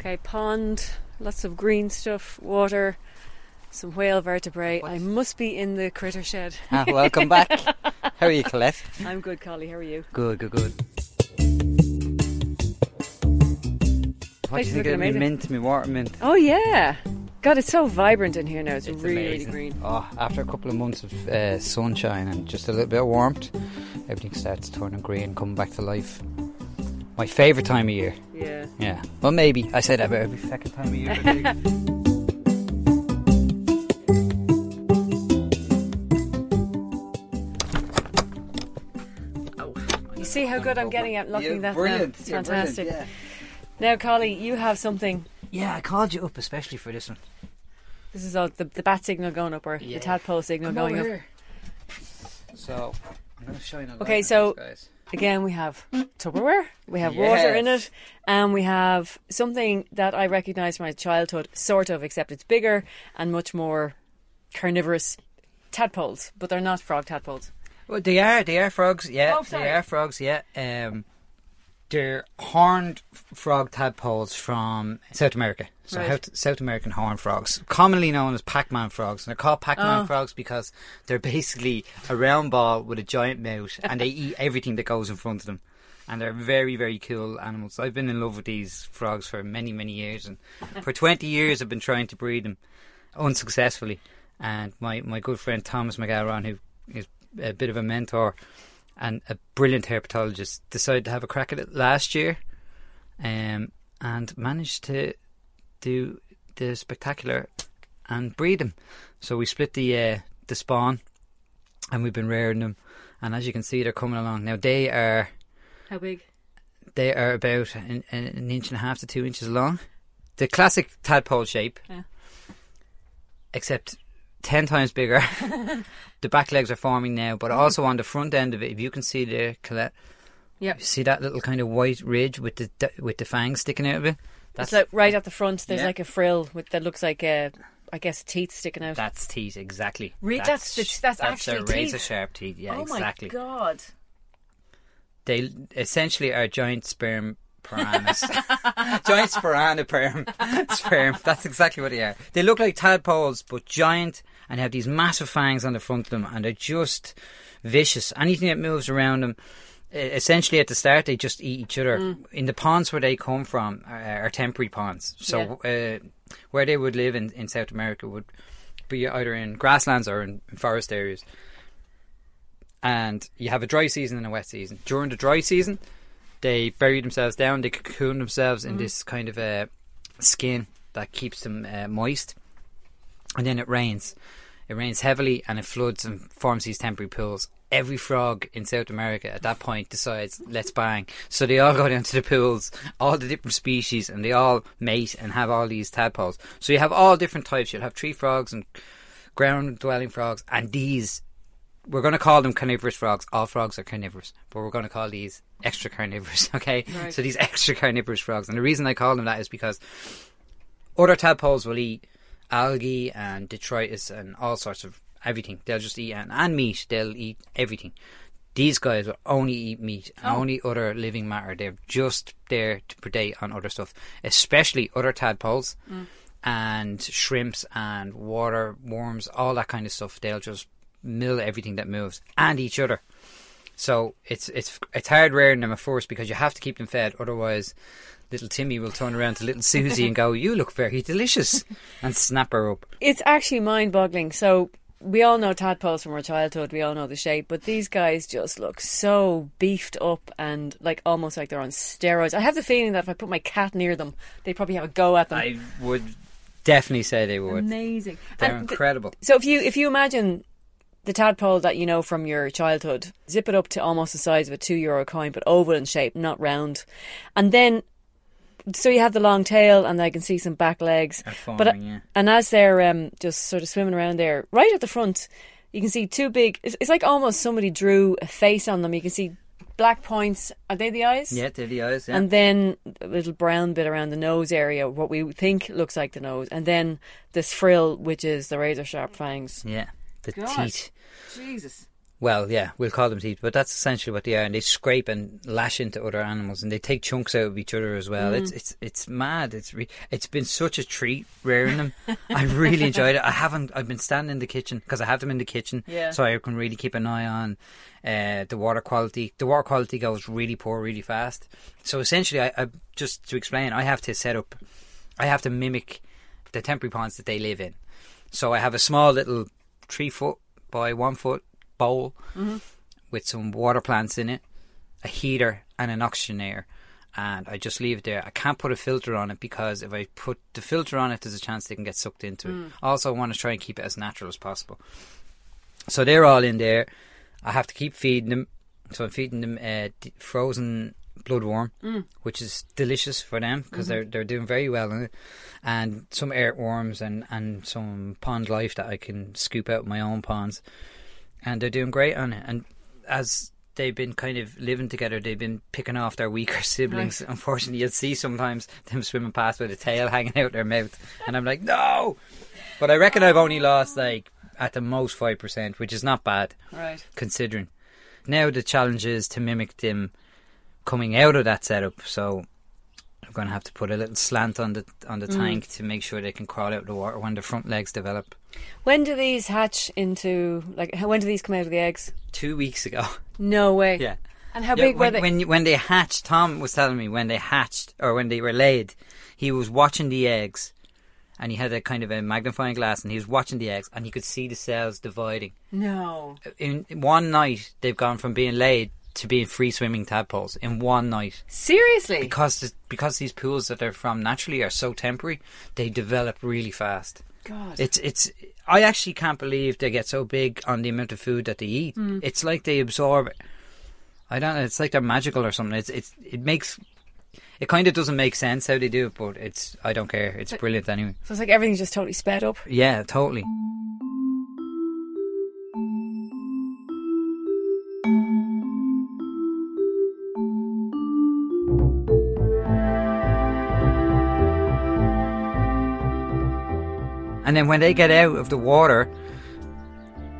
Okay, pond, lots of green stuff, water, some whale vertebrae. I must be in the critter shed. Ah, welcome back. How are you, Colette? I'm good, Collie. How are you? Good, good, good. What do you think of me mint, me water mint? Oh, yeah. God, it's so vibrant in here now. It's, It's really, amazing. really green. Oh, after a couple of months of uh, sunshine and just a little bit of warmth, everything starts turning green, coming back to life. My favourite time of year. Yeah. Yeah. Well, maybe. I say that about every second time of year. I think. Oh, you see how good I'm getting at locking You're that brilliant. now? It's You're fantastic. brilliant, Now, Collie, you have something. yeah. yeah, I called you up especially for this one. This is all the, the bat signal going up or Yeah. the tadpole signal Come going over up. So, I'm going to shine a Okay, so- this, guys. Again, we have Tupperware, we have water in it, and we have something that I recognise from my childhood, sort of, except it's bigger and much more carnivorous tadpoles, but they're not frog tadpoles. Well, they are. They are frogs. Yeah, Oh, they are frogs. Yeah. Um, they're horned frog tadpoles from South America. So Right. South, American horned frogs, commonly known as Pac-Man frogs. And they're called Pac-Man Oh. frogs because they're basically a round ball with a giant mouth, and they eat everything that goes in front of them. And they're very, very cool animals. I've been in love with these frogs for many, many years, and for twenty years I've been trying to breed them unsuccessfully. And my, my good friend Thomas McGarron, who is a bit of a mentor and a brilliant herpetologist, decided to have a crack at it last year, um, and managed to do the spectacular and breed them. So we split the uh, the spawn, and we've been rearing them. And as you can see, they're coming along now. They are How big? they are about an, an inch and a half to two inches long. The classic tadpole shape, Yeah. except ten times bigger. the back legs are forming now, but mm-hmm. also on the front end of it, if you can see the Colette, Yep. you see that little kind of white ridge with the with the fangs sticking out of it. It's like right at the front. There's Yeah. like a frill with that looks like a. I guess teeth sticking out. That's teeth, exactly. Re- that's the- that's actually their razor teeth. sharp teeth. Yeah, oh exactly. my god! They essentially are giant sperm piranhas. giant sporanoperm sperm. That's exactly what they are. They look like tadpoles, but giant, and have these massive fangs on the front of them, and they're just vicious. Anything that moves around them. Essentially, at the start, they just eat each other. In the ponds where they come from are, are temporary ponds. So, uh, where they would live in, in South America would be either in grasslands or in, in forest areas. And you have a dry season and a wet season. During the dry season, they bury themselves down, they cocoon themselves in this kind of a skin that keeps them uh, moist. And then it rains. It rains heavily and it floods and forms these temporary pools. Every frog in South America at that point decides, let's bang. So they all go down to the pools, all the different species, and they all mate and have all these tadpoles. So you have all different types. You'll have tree frogs and ground dwelling frogs, and these we're going to call them carnivorous frogs. All frogs are carnivorous, but we're going to call these extra carnivorous. Okay, Right. so these extra carnivorous frogs, and the reason I call them that is because other tadpoles will eat algae and detritus and all sorts of everything. They'll just eat and, and meat. They'll eat everything. These guys will only eat meat and oh. only other living matter. They're just there to predate on other stuff, especially other tadpoles mm. and shrimps and water worms, all that kind of stuff. They'll just mill everything that moves and each other. So it's it's it's hard rearing them at first because you have to keep them fed, otherwise. Little Timmy will turn around to little Susie and go, "You look very delicious," and snap her up. It's actually mind boggling. So we all know tadpoles from our childhood. We all know the shape, but these guys just look so beefed up and like almost like they're on steroids. I have the feeling that if I put my cat near them, they'd probably have a go at them. I would definitely say they would. Amazing. They're And th- incredible. so if you if you imagine the tadpole that you know from your childhood, zip it up to almost the size of a two euro coin, but oval in shape, not round, and then. So you have the long tail, and I can see some back legs. They're but uh, yeah. and as they're um, just sort of swimming around there, right at the front, you can see two big. It's, it's like almost somebody drew a face on them. You can see black points. Are they the eyes? Yeah, they're the eyes. Yeah. And then a little brown bit around the nose area, what we think looks like the nose, and then this frill, which is the razor sharp fangs. yeah, the God. teeth. Jesus. Well, yeah, we'll call them teeth, but that's essentially what they are. And they scrape and lash into other animals, and they take chunks out of each other as well. Mm. It's it's it's mad. It's re- it's been such a treat rearing them. I really enjoyed it. I haven't. I've been standing in the kitchen because I have them in the kitchen, Yeah. so I can really keep an eye on uh, the water quality. The water quality goes really poor, really fast. So essentially, I, I just to explain, I have to set up. I have to mimic the temporary ponds that they live in. So I have a small little three foot by one foot bowl with some water plants in it, a heater, and an oxygenator. And I just leave it there. I can't put a filter on it because if I put the filter on it, there's a chance they can get sucked into it. Also, I want to try and keep it as natural as possible. So they're all in there. I have to keep feeding them. So I'm feeding them uh, frozen bloodworm, mm. which is delicious for them because mm-hmm. they're they're doing very well in it, and some earthworms and and some pond life that I can scoop out of my own ponds, and they're doing great on it. And as they've been kind of living together, they've been picking off their weaker siblings. Unfortunately, you'll see sometimes them swimming past with a tail hanging out their mouth, and I'm like, no. But I reckon I've only lost like at the most five percent, which is not bad Right. considering. Now the challenge is to mimic them coming out of that setup. So I'm going to have to put a little slant on the on the mm. tank to make sure they can crawl out of the water when the front legs develop. When do these hatch into like? When do these come out of the eggs? Two weeks ago. No way. Yeah. And how Yeah, big when, were they? When when they hatched, Tom was telling me when they hatched or when they were laid, he was watching the eggs, and he had a kind of a magnifying glass, and he was watching the eggs, and he could see the cells dividing. no. In one night, they've gone from being laid to being free swimming tadpoles in one night. Seriously. because the, because these pools that they're from naturally are so temporary, they develop really fast. God. It's it's. I actually can't believe they get so big on the amount of food that they eat. Mm. It's like they absorb. I don't know. It's like they're magical or something. It's it's it makes. It kind of doesn't make sense how they do it, but it's. I don't care. It's brilliant anyway. so it's like everything's just totally sped up. Yeah, totally. And then when they get out of the water,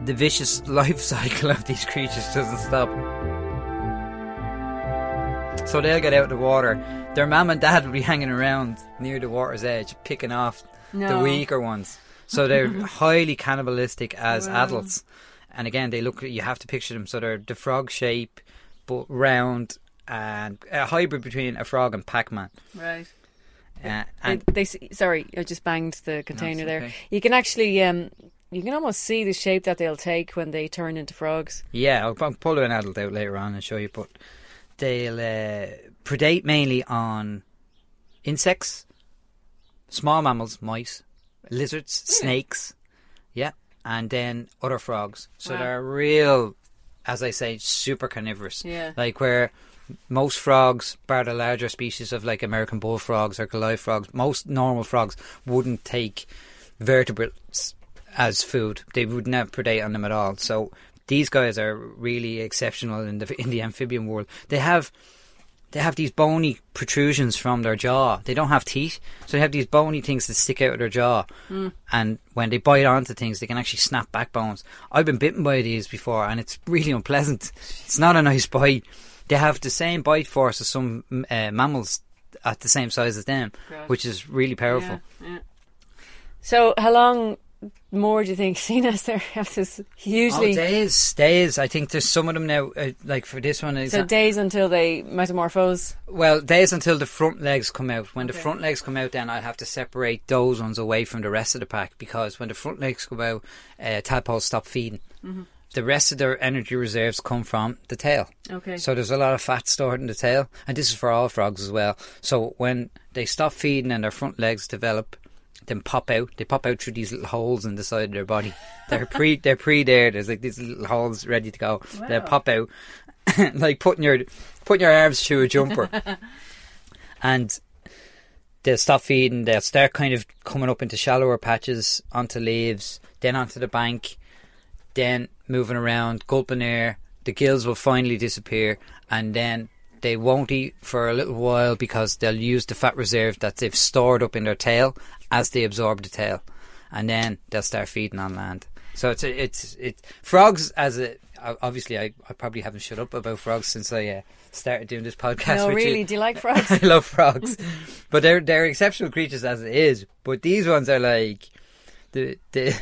the vicious life cycle of these creatures doesn't stop. So they'll get out of the water. Their mum and dad will be hanging around near the water's edge, picking off the weaker ones. So they're highly cannibalistic as adults. And again, they look. You have to picture them. So they're the frog shape, but round, and a hybrid between a frog and Pac-Man. Right. Uh, They, and they s- sorry, I just banged the container there. okay. You can actually um, you can almost see the shape that they'll take when they turn into frogs. Yeah, I'll, I'll pull an adult out later on and show you. But they'll uh, predate mainly on insects, small mammals, mice, lizards, snakes, yeah, and then other frogs. So Wow. they're real, as I say, super carnivorous. Yeah. like where most frogs, bar the larger species of like American bullfrogs or Goliath frogs, most normal frogs wouldn't take vertebrates as food. They would never predate on them at all. So these guys are really exceptional in the in the amphibian world. They have they have these bony protrusions from their jaw. They don't have teeth, so they have these bony things that stick out of their jaw. Mm. And when they bite onto things, they can actually snap backbones. I've been bitten by these before, and it's really unpleasant. It's not a nice bite. They have the same bite force as some uh, mammals at the same size as them, Right. which is really powerful. Yeah, yeah. So how long more do you think seen as there have this Oh, hugely days, days. I think there's some of them now. Uh, like for this one, is so days until they metamorphose? well, days until the front legs come out. When the front legs come out, then I have to separate those ones away from the rest of the pack because when the front legs come out, uh, tadpoles stop feeding. Mm-hmm. The rest of their energy reserves come from the tail. Okay. So there's a lot of fat stored in the tail, and this is for all frogs as well. So when they stop feeding and their front legs develop, then pop out. They pop out through these little holes in the side of their body. They're pre they're pre there. There's like these little holes ready to go. They pop out, like putting your putting your arms through a jumper, and they'll stop feeding. They'll start kind of coming up into shallower patches, onto leaves, then onto the bank, then moving around, gulping air. The gills will finally disappear, and then they won't eat for a little while because they'll use the fat reserve that they've stored up in their tail as they absorb the tail, and then they'll start feeding on land. So it's it's it frogs as a obviously I, I probably haven't shut up about frogs since I uh, started doing this podcast. No, really. you. Do you like frogs? I love frogs, but they're they're exceptional creatures as it is. But these ones are like the the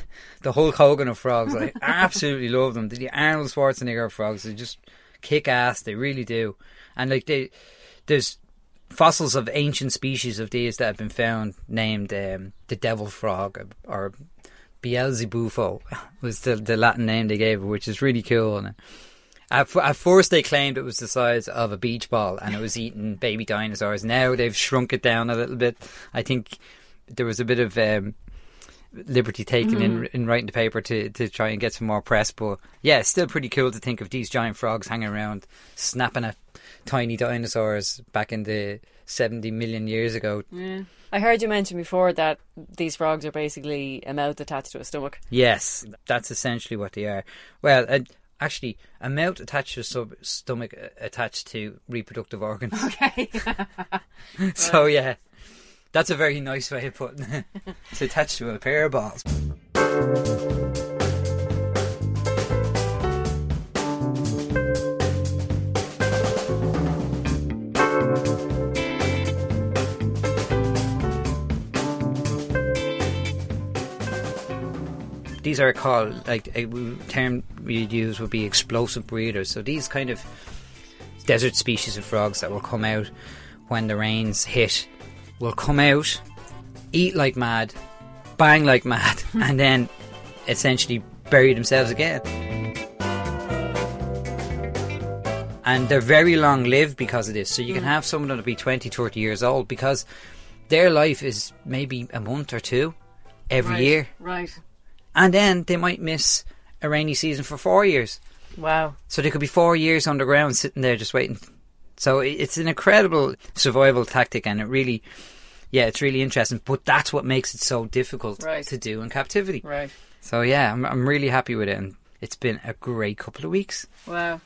the Hulk Hogan of frogs. I absolutely love them. The Arnold Schwarzenegger frogs. They just kick ass. They really do. And like they, there's fossils of ancient species of these that have been found named um, the devil frog or Beelzebufo was the the Latin name they gave it, which is really cool. And at, f- at first, they claimed it was the size of a beach ball and it was eating baby dinosaurs. Now they've shrunk it down a little bit. I think there was a bit of um, liberty taken in in writing the paper to, to try and get some more press. But yeah, it's still pretty cool to think of these giant frogs hanging around, snapping at tiny dinosaurs back in the 70 million years ago. Yeah. I heard you mention before that these frogs are basically a mouth attached to a stomach. Yes, that's essentially what they are. Well, uh, actually, a mouth attached to a sub- stomach uh, attached to reproductive organs. Okay. So yeah, that's a very nice way of putting it. it's attached to a pair of balls. These are called like a term we'd use would be explosive breeders. So these kind of desert species of frogs that will come out when the rains hit will come out, eat like mad, bang like mad, and then essentially bury themselves again. And they're very long lived because of this. So you can hmm. have someone that'll be 20, 30 years old because their life is maybe a month or two every year. Right. And then they might miss a rainy season for four years. Wow. So they could be four years underground sitting there just waiting. So it's an incredible survival tactic and it really, yeah, it's really interesting. But that's what makes it so difficult Right. to do in captivity. Right. So yeah, I'm, I'm really happy with it and it's been a great couple of weeks. Wow.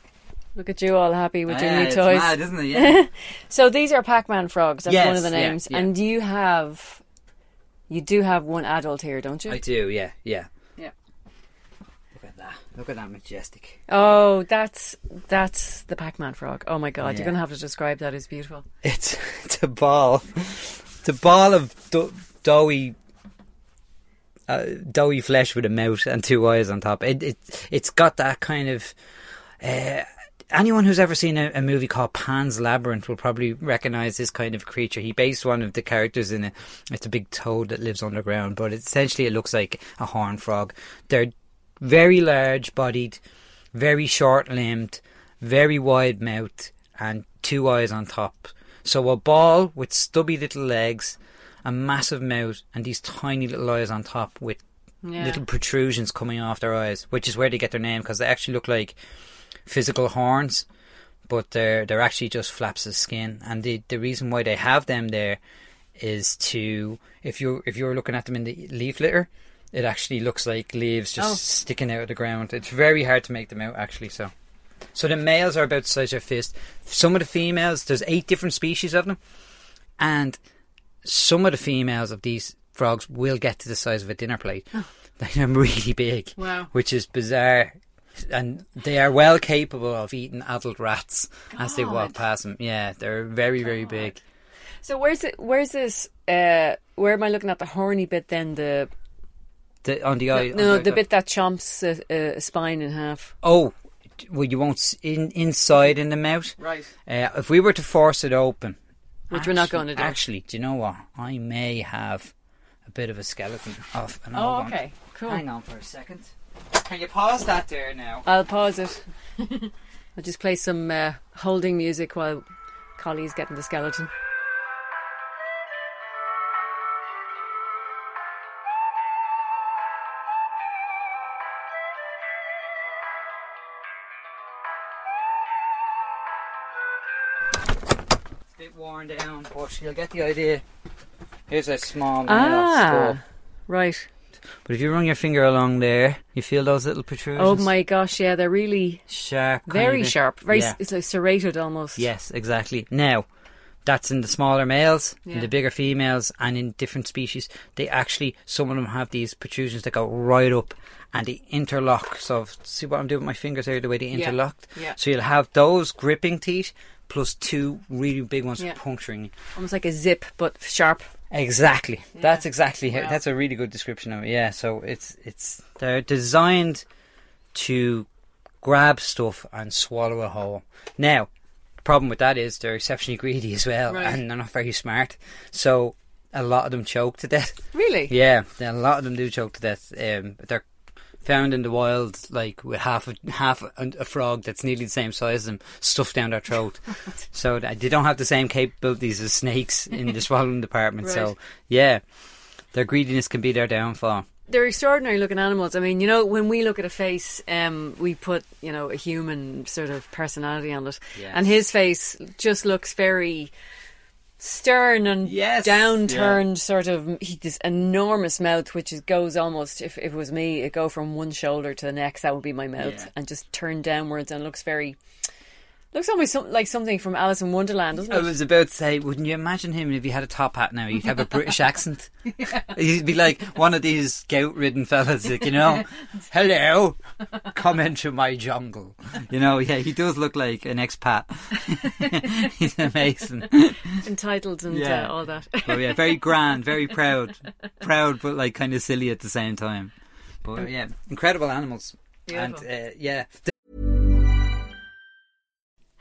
Look at you all happy with your new it's toys. mad, isn't it? Yeah. So these are Pac-Man frogs. That's Yes, one of the yeah, names. yeah. And you have, you do have one adult here, don't you? I do, yeah, yeah. Yeah. Look at that. Look at that majestic. Oh, that's that's the Pac-Man frog. Oh my god, Yeah. you're gonna have to describe that. It's beautiful. It's it's a ball. It's a ball of do- doughy, uh, doughy flesh with a mouth and two eyes on top. It it it's got that kind of. Uh, anyone who's ever seen a, a movie called Pan's Labyrinth will probably recognize this kind of creature. He based one of the characters in it. It's a big toad that lives underground, but essentially it looks like a horned frog. They're very large bodied, very short limbed, very wide mouthed, and two eyes on top. So a ball with stubby little legs, a massive mouth, and these tiny little eyes on top with Yeah. little protrusions coming off their eyes, which is where they get their name because they actually look like physical horns, but they're they're actually just flaps of skin. And the the reason why they have them there is to if you if you're looking at them in the leaf litter, it actually looks like leaves just Oh. sticking out of the ground. It's very hard to make them out actually. So. So the males are about the size of your fist. Some of the females, there's eight different species of them, and some of the females of these frogs will get to the size of a dinner plate. Like they're really big, Wow. which is bizarre. And they are well capable of eating adult rats as they walk past them. Yeah, they're very, very big. So where's it? Where's this? Uh, where am I looking at the horny bit? Then the The, on the eye. No, on the bit that chomps a, a spine in half. Oh, well, you won't in inside in the mouth. Right. Uh, if we were to force it open, Which we're not going to do. Actually, do you know what? I may have a bit of a skeleton of an Oh, okay. Cool. Hang on for a second. Can you pause that there now? I'll pause it. I'll just play some uh, holding music while Collie's getting the skeleton. Down, but you'll get the idea. Here's a small nail Ah, skull. right. But if you run your finger along there, you feel those little protrusions. Oh my gosh, yeah, they're really Sharp. kind very of sharp. Very, Yeah. it's like serrated almost. Yes, exactly. Now, that's in the smaller males, in the bigger females, and in different species. They actually, some of them have these protrusions that go right up and they interlock. So, see what I'm doing with my fingers here, the way they Yeah. Yeah. So, you'll have those gripping teeth plus two really big ones Yeah. puncturing. Almost like a zip, but sharp. Exactly. That's exactly Wow. that's a really good description of it. Yeah. So it's it's they're designed to grab stuff and swallow a whole. Now, the problem with that is they're exceptionally greedy as well, Right. and they're not very smart. So a lot of them choke to death. Really? Yeah, a lot of them do choke to death. Um, they're found in the wild, like with half a half a, a frog that's nearly the same size as them, stuffed down their throat. so they don't have the same capabilities as snakes in the swallowing department. So yeah, their greediness can be their downfall. They're extraordinary looking animals. I mean, you know, when we look at a face, um, we put, you know, a human sort of personality on it. Yes. And his face just looks very stern and Yes, downturned, sort of. He, this enormous mouth, which is, goes almost, if, if it was me, it go from one shoulder to the next. That would be my mouth, Yeah. and just turn downwards, and looks very. Looks almost some, like something from Alice in Wonderland, doesn't it? I was about to say, wouldn't you imagine him if he had a top hat now? He'd have a British accent. He'd be like one of these gout-ridden fellas, like, you know. Hello, come into my jungle. You know, yeah, he does look like an expat. He's amazing. Entitled and Yeah. uh, all that. oh, yeah, very grand, very proud, proud, but like kind of silly at the same time. But yeah, incredible animals. Beautiful. And uh, yeah,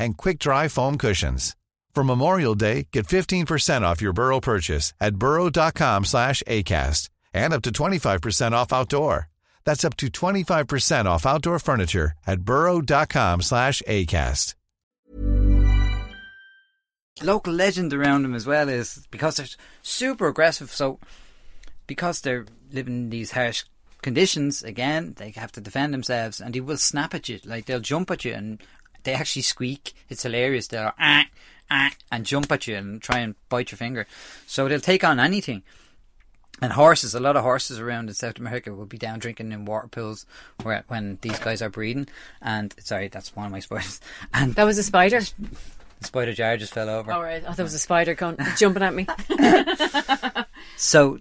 and quick-dry foam cushions. For Memorial Day, get 15% off your Burrow purchase at burrow.com slash ACAST and up to 25% off outdoor. That's up to 25% off outdoor furniture at burrow.com slash ACAST. local legend around them as well is because they're super aggressive. So because they're living in these harsh conditions, again, they have to defend themselves, and they will snap at you. Like they'll jump at you, and they actually squeak. It's hilarious. They'll ah ah and jump at you and try and bite your finger. So they'll take on anything. And horses, a lot of horses around in South America will be down drinking in water pools where, when these guys are breeding. And sorry, that's one of my spiders. And That was a spider. the spider jar just fell over. All right, I thought it was a spider con- jumping at me. So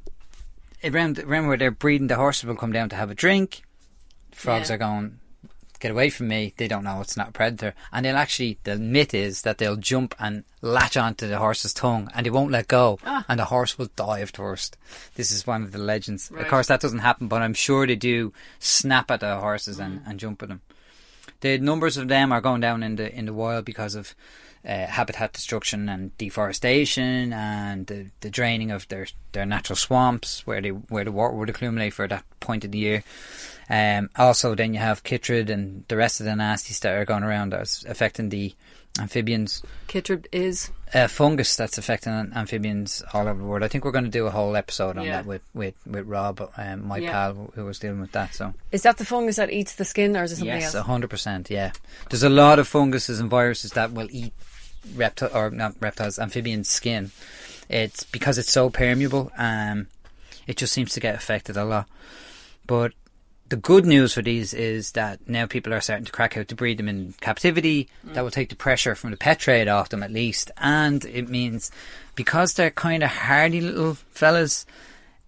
around around where they're breeding, the horses will come down to have a drink. Frogs Yeah. are going, get away from me. They don't know it's not a predator, and they'll actually. The myth is that they'll jump and latch onto the horse's tongue, and they won't let go, ah. and the horse will die of thirst. This is one of the legends. Right. Of course, that doesn't happen, but I'm sure they do snap at the horses and, mm. and jump at them. The numbers of them are going down in the in the wild because of uh, habitat destruction and deforestation and the, the draining of their, their natural swamps where they where the water would accumulate for that point of the year. Um, also, then you have chytrid and the rest of the nasties that are going around that's affecting the amphibians. Chytrid is. a fungus that's affecting amphibians all over the world. I think we're going to do a whole episode on Yeah. that with, with, with Rob, um, my Yeah. pal, who was dealing with that. So Is that the fungus that eats the skin, or is it something else? yes, else? hundred percent. Yeah, there's a lot of funguses and viruses that will eat reptile or not reptiles, amphibian skin. It's because it's so permeable. Um, it just seems to get affected a lot. But the good news for these is that now people are starting to crack out to breed them in captivity. That will take the pressure from the pet trade off them at least, and it means because they're kind of hardy little fellas.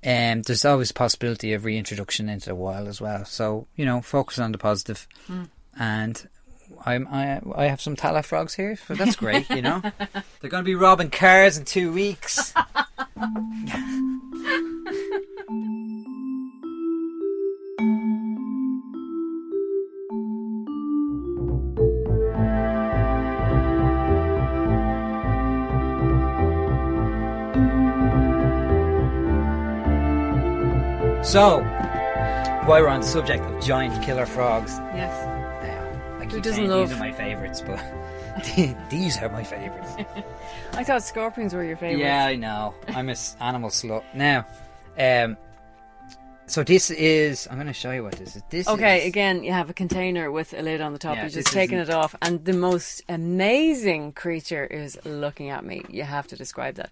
Um, there's always a possibility of reintroduction into the wild as well. So you know, focus on the positive. And I'm I I have some Tallaght frogs here, so that's great. You know, they're going to be robbing cars in two weeks. So, while we're on the subject of giant killer frogs, Yes. now, I keep doesn't saying love- these are my favourites, but these are my favourites. I thought scorpions were your favourite. Yeah, I know. I'm a s- animal slut. Now, um, so this is. I'm going to show you what this is. This Okay, is, again, you have a container with a lid on the top. Yeah, You're this just taking isn't- it off, and the most amazing creature is looking at me. You have to describe that.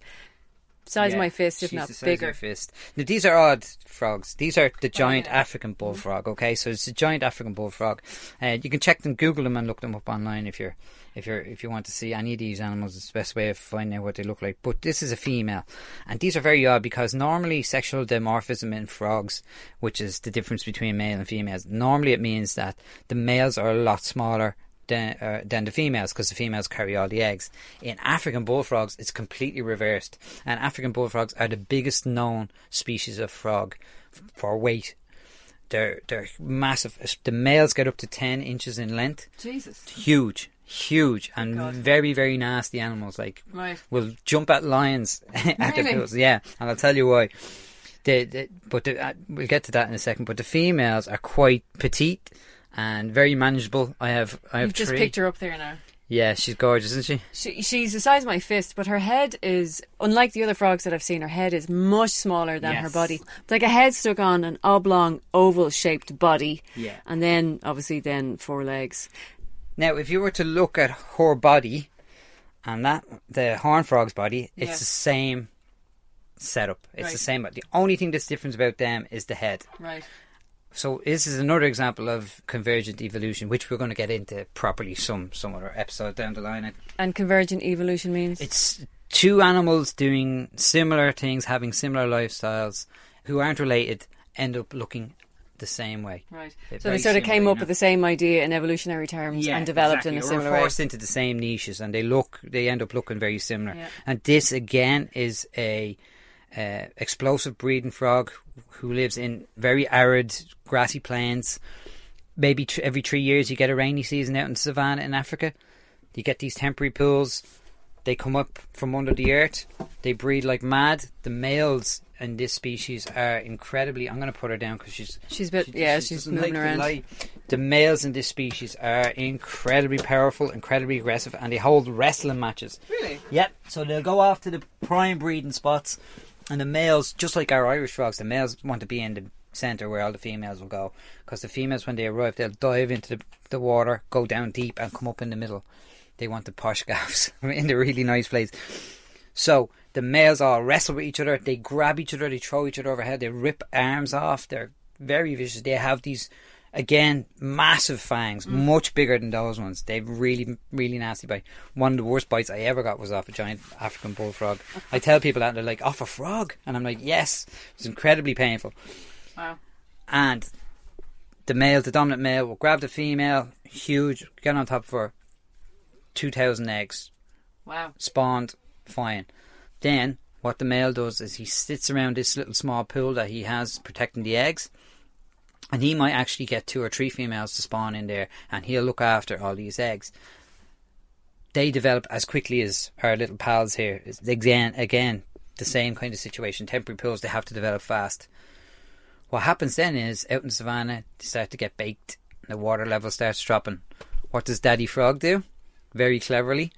Size Yeah, of my fist, if not the size of bigger. fist. Now these are odd frogs. These are the giant Oh, yeah. Mm-hmm. African bullfrog. Okay, so it's a giant African bullfrog. Uh, you can check them, Google them, and look them up online if you're if you're if you want to see any of these animals. It's the best way of finding out what they look like. But this is a female, and these are very odd because normally sexual dimorphism in frogs, which is the difference between male and females, normally it means that the males are a lot smaller than, uh, than the females because the females carry all the eggs. In African bullfrogs, it's completely reversed, and African bullfrogs are the biggest known species of frog f- for weight. They're they're massive. The males get up to ten inches in length. Jesus. Huge, huge, and God. very very nasty animals. Like Right. will jump at lions at the Really? pools. Yeah, and I'll tell you why. The, the, but the, uh, we'll get to that in a second. But the females are quite petite and very manageable. I have I have You've just three. picked her up there now. Yeah, she's gorgeous, isn't she? She, she's the size of my fist, but her head is, unlike the other frogs that I've seen, her head is much smaller than her body. It's like a head stuck on an oblong, oval shaped body. Yeah. And then, obviously, then four legs. Now, if you were to look at her body and that the horn frog's body, it's Yeah. the same setup. It's Right. the same. The only thing that's different about them is the head. Right. So this is another example of convergent evolution, which we're going to get into properly some some other episode down the line. And convergent evolution means? It's two animals doing similar things, having similar lifestyles, who aren't related, end up looking the same way. Right. They're So they sort of came up know. with the same idea in evolutionary terms and developed exactly. in a similar way. forced into the same niches, and they look, they end up looking very similar. Yeah. And this again is a uh, explosive breeding frog who lives in very arid, grassy plains. Maybe tr- every three years you get a rainy season out in the savannah in Africa. You get these temporary pools. They come up from under the earth. They breed like mad. The males in this species are incredibly. I'm going to put her down because she's She's a bit, she- yeah, she she's moving like around. light. The males in this species are incredibly powerful, incredibly aggressive, and they hold wrestling matches. Really? Yep. So they'll go off to the prime breeding spots, and the males, just like our Irish frogs, the males want to be in the centre where all the females will go, because the females, when they arrive, they'll dive into the, the water, go down deep, and come up in the middle. They want the posh gaffs in the really nice place. So the males all wrestle with each other. They grab each other. They throw each other overhead. They rip arms off. They're very vicious. They have these again massive fangs, mm. much bigger than those ones. They've really really nasty bite. One of the worst bites I ever got was off a giant African bullfrog. I tell people that and they're like, "Off a frog," and I'm like, "Yes." It's incredibly painful. Wow. And the male, the dominant male, will grab the female, huge, get on top of her, two thousand eggs Wow. spawned, fine. Then what the male does is he sits around this little small pool that he has protecting the eggs, and he might actually get two or three females to spawn in there, and he'll look after all these eggs. They develop as quickly as our little pals here. Again, again, the same kind of situation. Temporary pools, they have to develop fast. What happens then is out in the savannah, they start to get baked. And the water level starts dropping. What does Daddy Frog do? Very cleverly,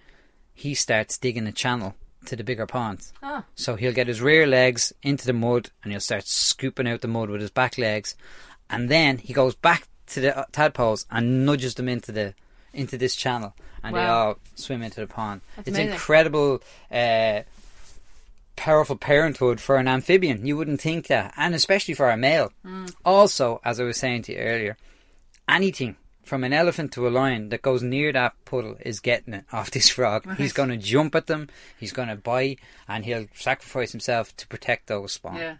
he starts digging a channel to the bigger ponds. Ah. So he'll get his rear legs into the mud and he'll start scooping out the mud with his back legs, and then he goes back to the uh, tadpoles and nudges them into the into this channel, and they all swim into the pond. That's it's amazing. incredible. Uh, Powerful parenthood for an amphibian. You wouldn't think that. And especially for a male. Mm. Also, as I was saying to you earlier, anything from an elephant to a lion that goes near that puddle is getting it off this frog. He's going to jump at them, he's going to bite, and he'll sacrifice himself to protect those spawn. Yeah.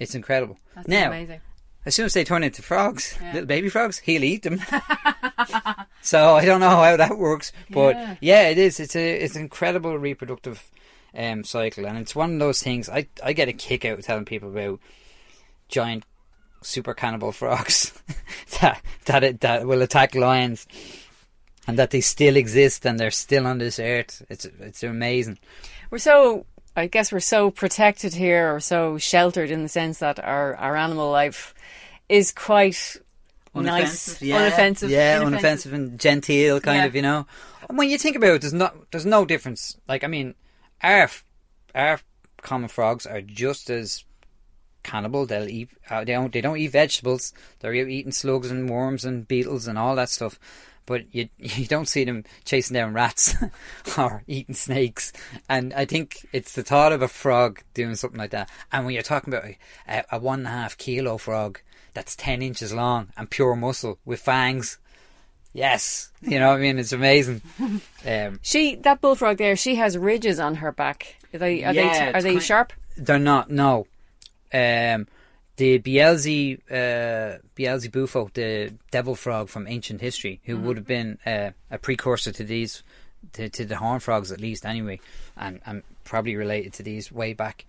It's incredible. That's now, amazing. As soon as they turn into frogs, Yeah. little baby frogs, he'll eat them. so I don't know how that works, but Yeah. yeah, it is. It's a it's an incredible reproductive um, cycle, and it's one of those things. I I get a kick out of telling people about giant super cannibal frogs that that it, that will attack lions, and that they still exist and they're still on this earth. It's it's amazing. We're so, I guess, we're so protected here, or so sheltered in the sense that our our animal life is quite nice, yeah, unoffensive, yeah, unoffensive and genteel, kind Yeah. of, you know. And when you think about it, there's not, there's no difference. Like, I mean, our our common frogs are just as cannibal. They'll eat, uh, they don't, they don't eat vegetables. They're eating slugs and worms and beetles and all that stuff. But you you don't see them chasing down rats or eating snakes. And I think it's the thought of a frog doing something like that. And when you're talking about a, a one and a half kilo frog that's ten inches long and pure muscle with fangs, yes, you know what I mean. It's amazing. Um, She that bullfrog there, she has ridges on her back. Are they are Yeah, they are they kind- sharp? They're not. No. Um, the Bielzi, uh, Beelzebufo, the devil frog from ancient history, who would have been uh, a precursor to these, to, to the horn frogs at least, anyway, and, and probably related to these way back.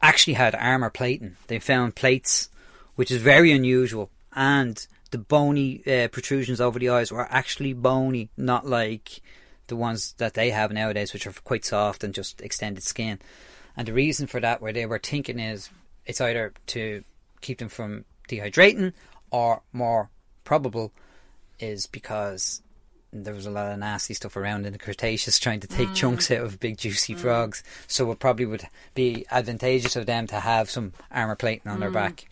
Actually had armor plating. They found plates, which is very unusual, and the bony uh, protrusions over the eyes were actually bony, not like the ones that they have nowadays, which are quite soft and just extended skin. And the reason for that, where they were thinking, is it's either to keep them from dehydrating, or more probable, is because there was a lot of nasty stuff around in the Cretaceous trying to take mm. chunks out of big juicy mm. frogs. So it probably would be advantageous of them to have some armor plating on their mm. back.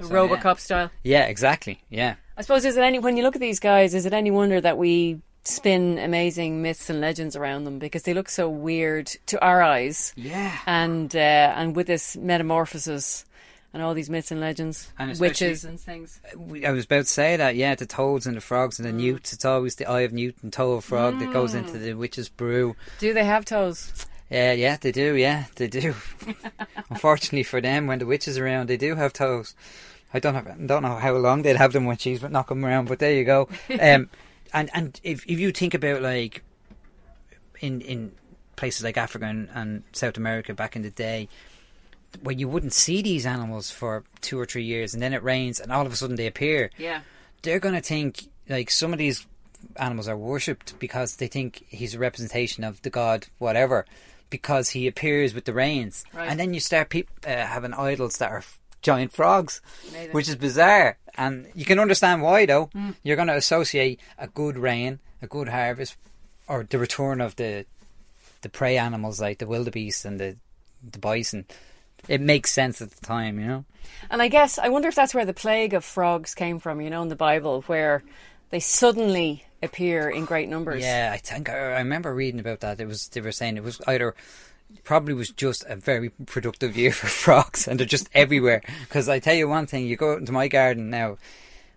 So, Robocop yeah. style. Yeah, exactly. Yeah. I suppose is it any when you look at these guys, is it any wonder that we spin amazing myths and legends around them because they look so weird to our eyes, Yeah. and uh, and with this metamorphosis and all these myths and legends, And witches and things. I was about to say that, yeah, the toads and the frogs and the newts. It's always the eye of newt and toe of frog that goes into the witch's brew. Do they have toes? Yeah, yeah, they do. Yeah, they do. Unfortunately for them, when the witch is around, they do have toes. I don't know, don't know how long they'd have them when she's knocking them around, but there you go. Um, and and if if you think about like in in places like Africa and, and South America back in the day, where you wouldn't see these animals for two or three years, and then it rains, and all of a sudden they appear Yeah. they're going to think like some of these animals are worshipped because they think he's a representation of the god whatever because he appears with the rains Right. and then you start peop uh, having idols that are giant frogs Amazing. which is bizarre and you can understand why though hmm. you're going to associate a good rain a good harvest or the return of the the prey animals like the wildebeest and the the bison it makes sense at the time you know And I guess I wonder if that's where the plague of frogs came from. You know, in the Bible, where they suddenly appear in great numbers. Yeah, I think I remember reading about that. It was they were saying it was either probably was just a very productive year for frogs, and they're just everywhere. Because I tell you one thing, you go out into my garden now,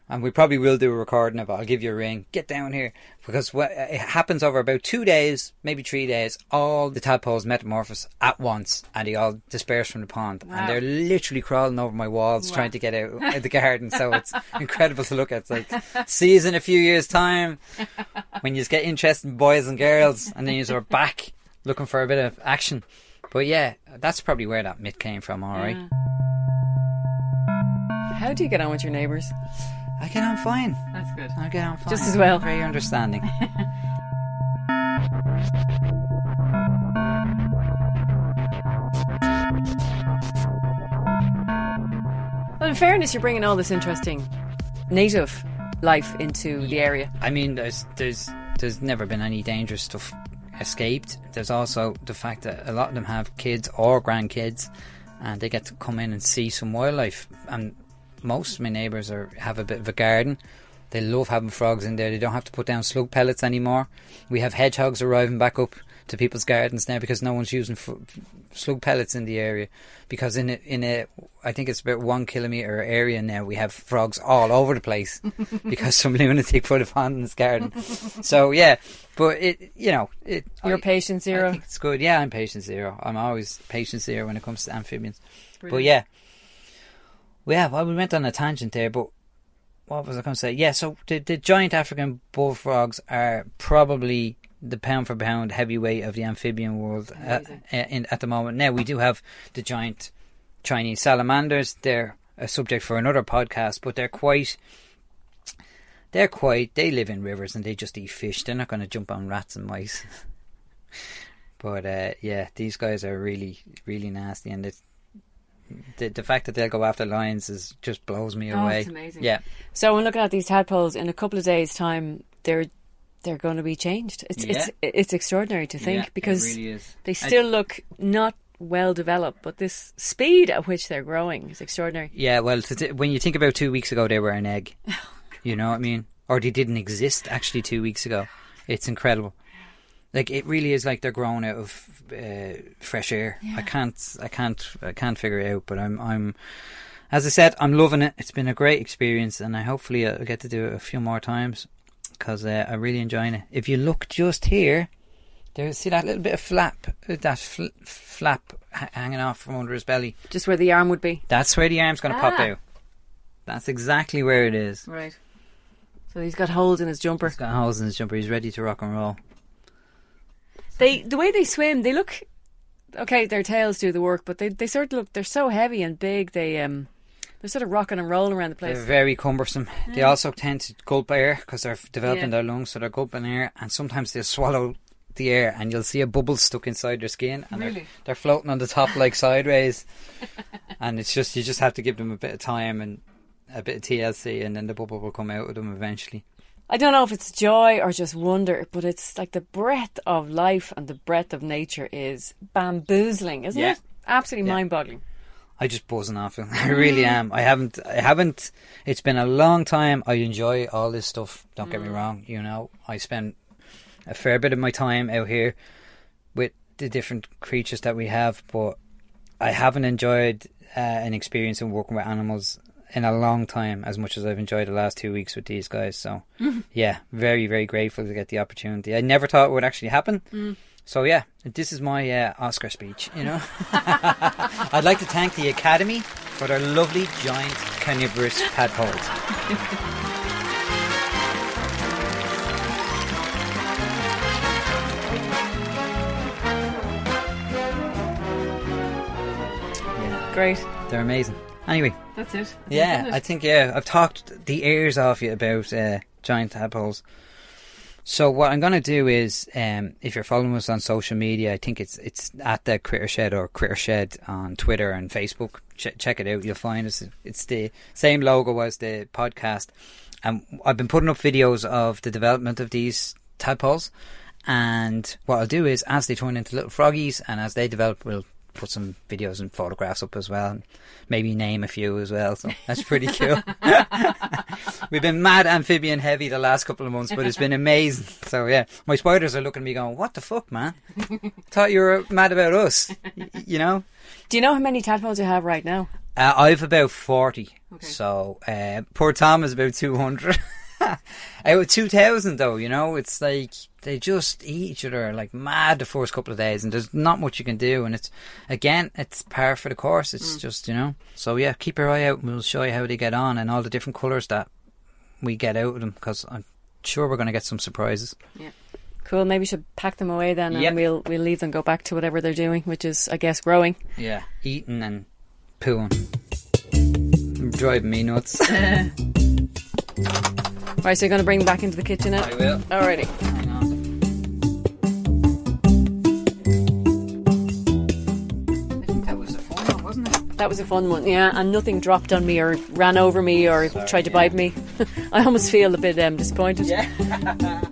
and we probably will do a recording of it. I'll give you a ring. Get down here because what, it happens over about two days, maybe three days. All the tadpoles metamorphose at once, and they all disperse from the pond, Wow. and they're literally crawling over my walls trying to get out of the garden. So it's incredible to look at. It's like in a few years' time when you just get interested in boys and girls, and then you are back looking for a bit of action. But yeah, that's probably where that myth came from. All right, How do you get on with your neighbours? I get on fine. That's good. I get on fine. Just as well. Very understanding. Well, in fairness, you're bringing all this interesting native life into the area. I mean, there's there's there's never been any dangerous stuff escaped. There's also the fact that a lot of them have kids or grandkids, and they get to come in and see some wildlife. And most of my neighbours are have a bit of a garden. They love having frogs in there. They don't have to put down slug pellets anymore. We have hedgehogs arriving back up to people's gardens now because no one's using f- slug pellets in the area. Because in a, in a, I think it's about one kilometre area now, we have frogs all over the place because some lunatic put a pond in his garden. So yeah, but it, you know, it. You're I- patient I zero. think it's good. Yeah, I'm patient zero. I'm always patient zero when it comes to amphibians. But yeah, well, yeah, well, we went on a tangent there, but what was I going to say? Yeah, so the, the giant African bullfrogs are probably the pound for pound heavyweight of the amphibian world uh, uh, in, at the moment. Now, we do have the giant Chinese salamanders. They're a subject for another podcast, but they're quite. They're quite. They live in rivers and they just eat fish. They're not going to jump on rats and mice. but uh, yeah, these guys are really, really nasty, and it's, the the fact that they'll go after lions is just blows me Oh, away. amazing. Yeah, So when looking at these tadpoles, in a couple of days' time, they're they're going to be changed. It's it's Yeah. it's extraordinary to think Yeah, because really they I- still look not well developed, but this speed at which they're growing is extraordinary. yeah. Well, when you think about two weeks ago, they were an egg. Oh, you know what I mean? Or they didn't exist actually two weeks ago. It's incredible. Like it really is like they're growing out of uh, fresh air. I can't, I can't, I can't figure it out. But I'm, I'm, as I said, I'm loving it. It's been a great experience, and I hopefully I'll get to do it a few more times because uh, I'm really enjoying it. If you look just here, there, see that little bit of flap, uh, that fl- flap h- hanging off from under his belly. Just where the arm would be. That's where the arm's going to pop Ah. out. That's exactly where it is. Right. So he's got holes in his jumper. He's got holes in his jumper. He's ready to rock and roll. They the way they swim, they look okay. Their tails do the work, but they they sort of look they're so heavy and big. They um they're sort of rocking and rolling around the place. They're very cumbersome. They also tend to gulp air because they're developing Yeah. their lungs, so they're gulping air, and sometimes they'll swallow the air, and you'll see a bubble stuck inside their skin, and they're, Really? they're floating on the top like sideways. and it's just you just have to give them a bit of time and a bit of TLC, and then the bubble will come out of them eventually. I don't know if it's joy or just wonder, but it's like the breadth of life and the breadth of nature is bamboozling, isn't Yeah. it? Absolutely Yeah. mind-boggling. I just buzzing off it. I really mm. am. I haven't. I haven't. It's been a long time. I enjoy all this stuff. Don't get me mm. wrong. You know, I spend a fair bit of my time out here with the different creatures that we have, but I haven't enjoyed uh, an experience of working with animals in a long time as much as I've enjoyed the last two weeks with these guys. So, yeah, very very grateful to get the opportunity. I never thought it would actually happen. Mm. So yeah, this is my uh, Oscar speech. You know, I'd like to thank the Academy for their lovely giant carnivorous tadpoles. yeah, Great. they're amazing. Anyway, That's it. yeah, I think yeah, I've talked the ears off you about uh, giant tadpoles. So what I'm going to do is, um, if you're following us on social media, I think it's it's at the Critter Shed or Critter Shed on Twitter and Facebook. Ch- check it out; you'll find us. It's the same logo as the podcast, and I've been putting up videos of the development of these tadpoles. And what I'll do is, as they turn into little froggies and as they develop, we'll put some videos and photographs up as well, and maybe name a few as well. So that's pretty cool. We've been mad amphibian heavy the last couple of months, but it's been amazing. So yeah, my spiders are looking at me going, "What the fuck, man? Thought you were mad about us." Y- you know. Do you know how many tadpoles you have right now? Uh, I've about 40. Okay. So, uh, poor Tom is about 200. Out of 2,000 though, you know, it's like they just eat each other like mad the first couple of days and there's not much you can do. And it's, again, it's par for the course. It's mm. just, you know. So yeah, keep your eye out and we'll show you how they get on and all the different colours that we get out of them because I'm sure we're going to get some surprises. Yeah. Cool. Maybe you should pack them away then, and Yep. we'll we'll leave them go back to whatever they're doing, which is, I guess, growing. Yeah. Eating and pooing. Driving me nuts. Right, so you're going to bring them back into the kitchen now. I will. Alrighty. Hang on. I think that was a fun one, wasn't it? That was a fun one, yeah. And nothing dropped on me or ran over me or tried to bite me. I almost feel a bit um, disappointed. Yeah.